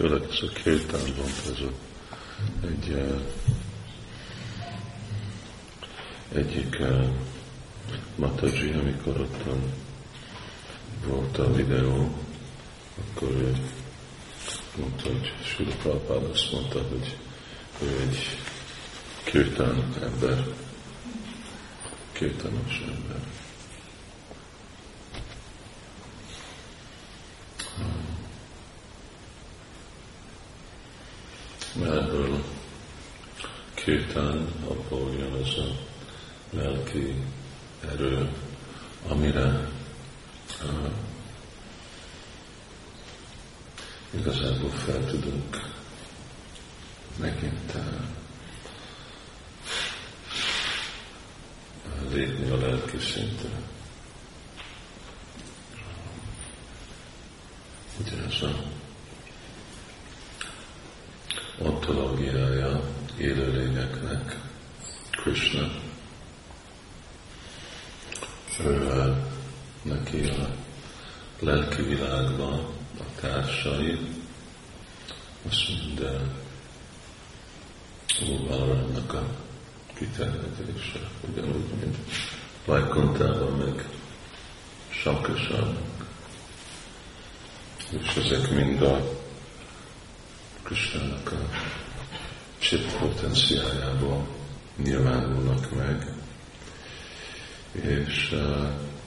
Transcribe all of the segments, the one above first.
főleg ez a kirtánban, ez a, egy uh, egyik uh, Mataji, amikor ott volt a videó, akkor ő mondta, hogy Sula Prabhupád azt mondta, hogy ő egy kirtán ember, kirtános ember. Ebből kirtán, abból jön az a lelki erő, amire uh, igazából fel tudunk megint uh, lépni a lelki szintre. Ugye ez a ontológiája élőlényeknek, Krishna, ő neki a lelki világban a társai, azt mind Óvárának a kiterjedése, ugyanúgy, mint Vajkontában, meg Sankasának. És ezek mind a Krisnának a chip potenciájából nyilvánulnak meg, és,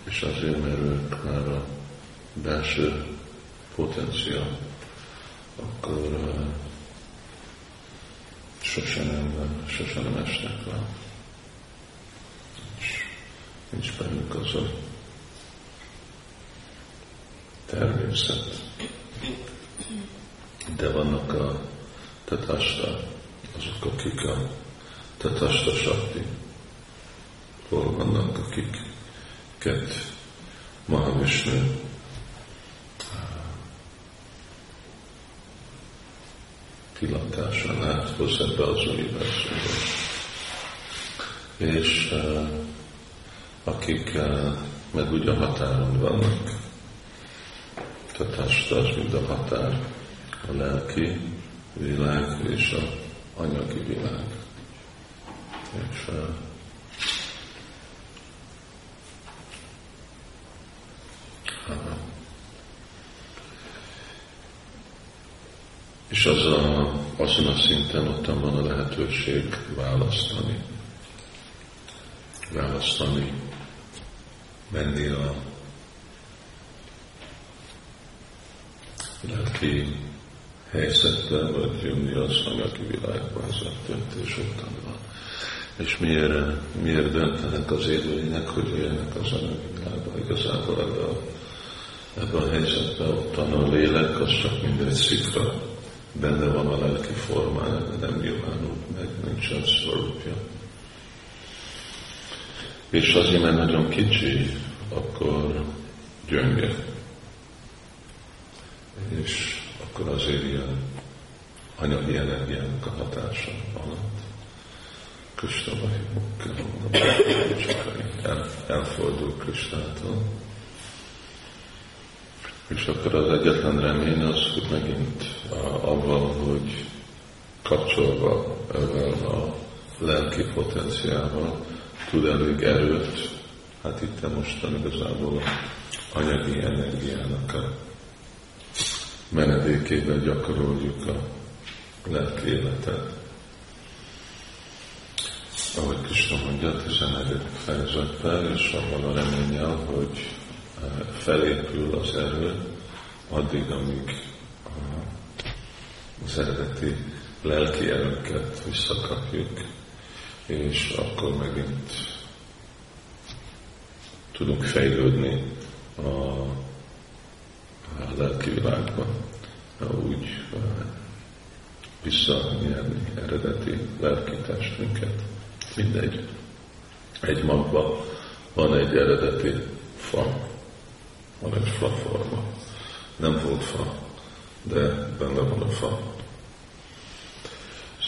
és azért, mert ők már a belső potenciál, akkor sosem nem, sosem nem esnek le. És nincs bennük az a természet. De vannak a tatasta, azok, akik a tatasta sakti, hol vannak, akiket Mahavishnu pillantásán áthoz ebbe az univerzumba. És uh, akik uh, meg úgy a határon vannak, tehát az mint a határ, a lelki világ és a anyagi világ. És uh, és az a, azon a szinten ott van a lehetőség választani. Választani, menni a lelki helyzetbe, vagy jönni az anyagi világba, ez a döntés ottan van. És miért, miért döntenek az élőinek, hogy élnek az anyagi világba? Igazából ebbe a, ebbe a helyzetbe ottan a lélek, az csak mindegy szikra benne van a lelki formája, de nem nyilvánul meg, nincsen szorúpja. És azért, mert nagyon kicsi, akkor gyönge. És akkor azért ilyen anyagi energiának a hatása alatt. Krishna el, elfordul Krishnától. És akkor az egyetlen remény az, hogy megint avval, hogy kapcsolva ezzel a lelki potenciával tud elég erőt, hát itt mostan igazából anyagi energiának a menedékében gyakoroljuk a lelki életet. Ahogy Krishna mondja, 11. fejezetben, és abban a reménnyel, hogy felépül az erő, addig, amíg az eredeti lelki erőket visszakapjuk, és akkor megint tudunk fejlődni a, a lelki világban, úgy visszanyerni eredeti lelki testünket. Mindegy. Egy magban van egy eredeti fa, van egy fa forma. Nem volt fa, de benne van a fa.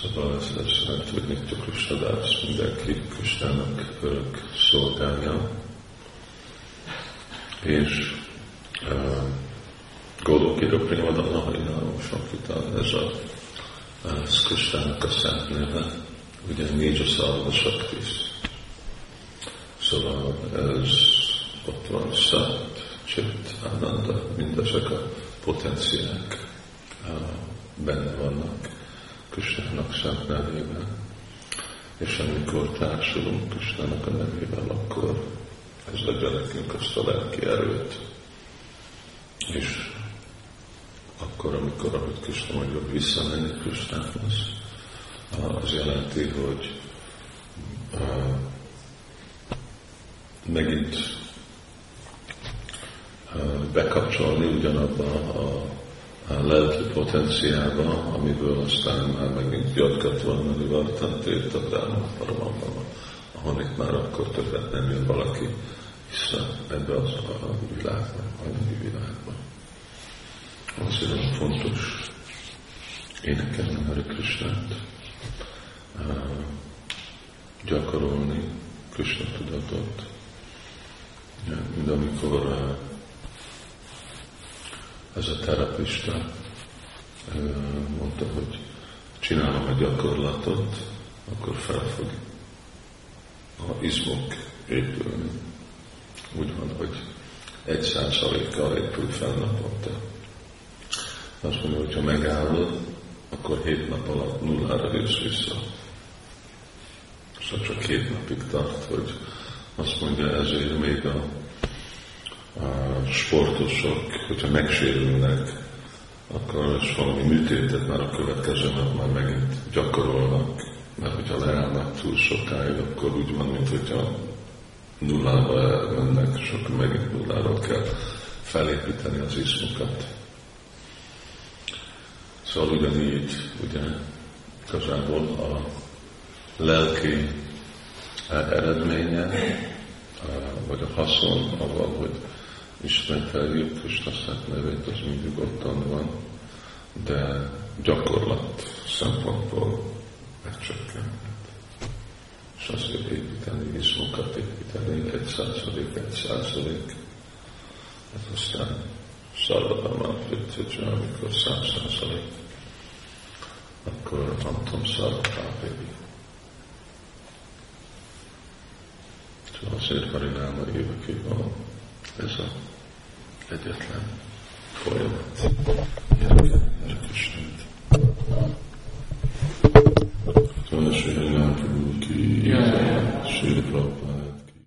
Szóval ez, ez nem tud Nitya Krishnadász, mindenki Krishnának örök szolgálja. És uh, Gódokira Primadana Harinál Sankita, ez a ez Kristának a szent neve, ugye négy szalva saktis. Szóval ez ott van szent, csit, ánanda, mindezek a potenciák benne vannak Kristának szent nevében. És amikor társulunk Kristának a nevével, akkor ez adja nekünk azt a lelki erőt. És akkor, amikor, ahogy Krishna mondja, visszamenni Krisnához, az jelenti, hogy megint bekapcsolni ugyanabba a, a lelki potenciába, amiből aztán már megint jatkat van, Nivartan, Tirta, Dráma, Paramambama, ahonnan már akkor többet nem jön valaki vissza ebbe az a világba, anyagi világba. Azért olyan fontos énekelni Hare Krishnát, gyakorolni Krishna tudatot, mint amikor ez a terapista mondta, hogy csinálom a gyakorlatot, akkor fel fog a izmok épülni. Úgy van, hogy egy százalékkal épül fel naponta. Azt mondja, hogy ha megállod, akkor hét nap alatt nullára jössz vissza. Szóval csak két napig tart, hogy azt mondja, ezért még a, a sportosok, hogyha megsérülnek, akkor és valami műtétet már a következő nap már megint gyakorolnak, mert hogyha leállnak túl sokáig, akkor úgy van, mint hogyha nullába mennek, és akkor megint nullára kell felépíteni az izmokat. Szóval ugyanígy, ugye, igazából a lelki eredménye, vagy a haszon avval, hogy ismételjük Krishna szent nevét, az mindig ottan van, de gyakorlat szempontból megcsökkenhet. És azért építeni, izmokat építeni, egy százalék, egy százalék, ez aztán Szarvadamán Fitcicsa, amikor száz százalék, occur on samsara tapevi. So I said Harinama Eva Kivam is a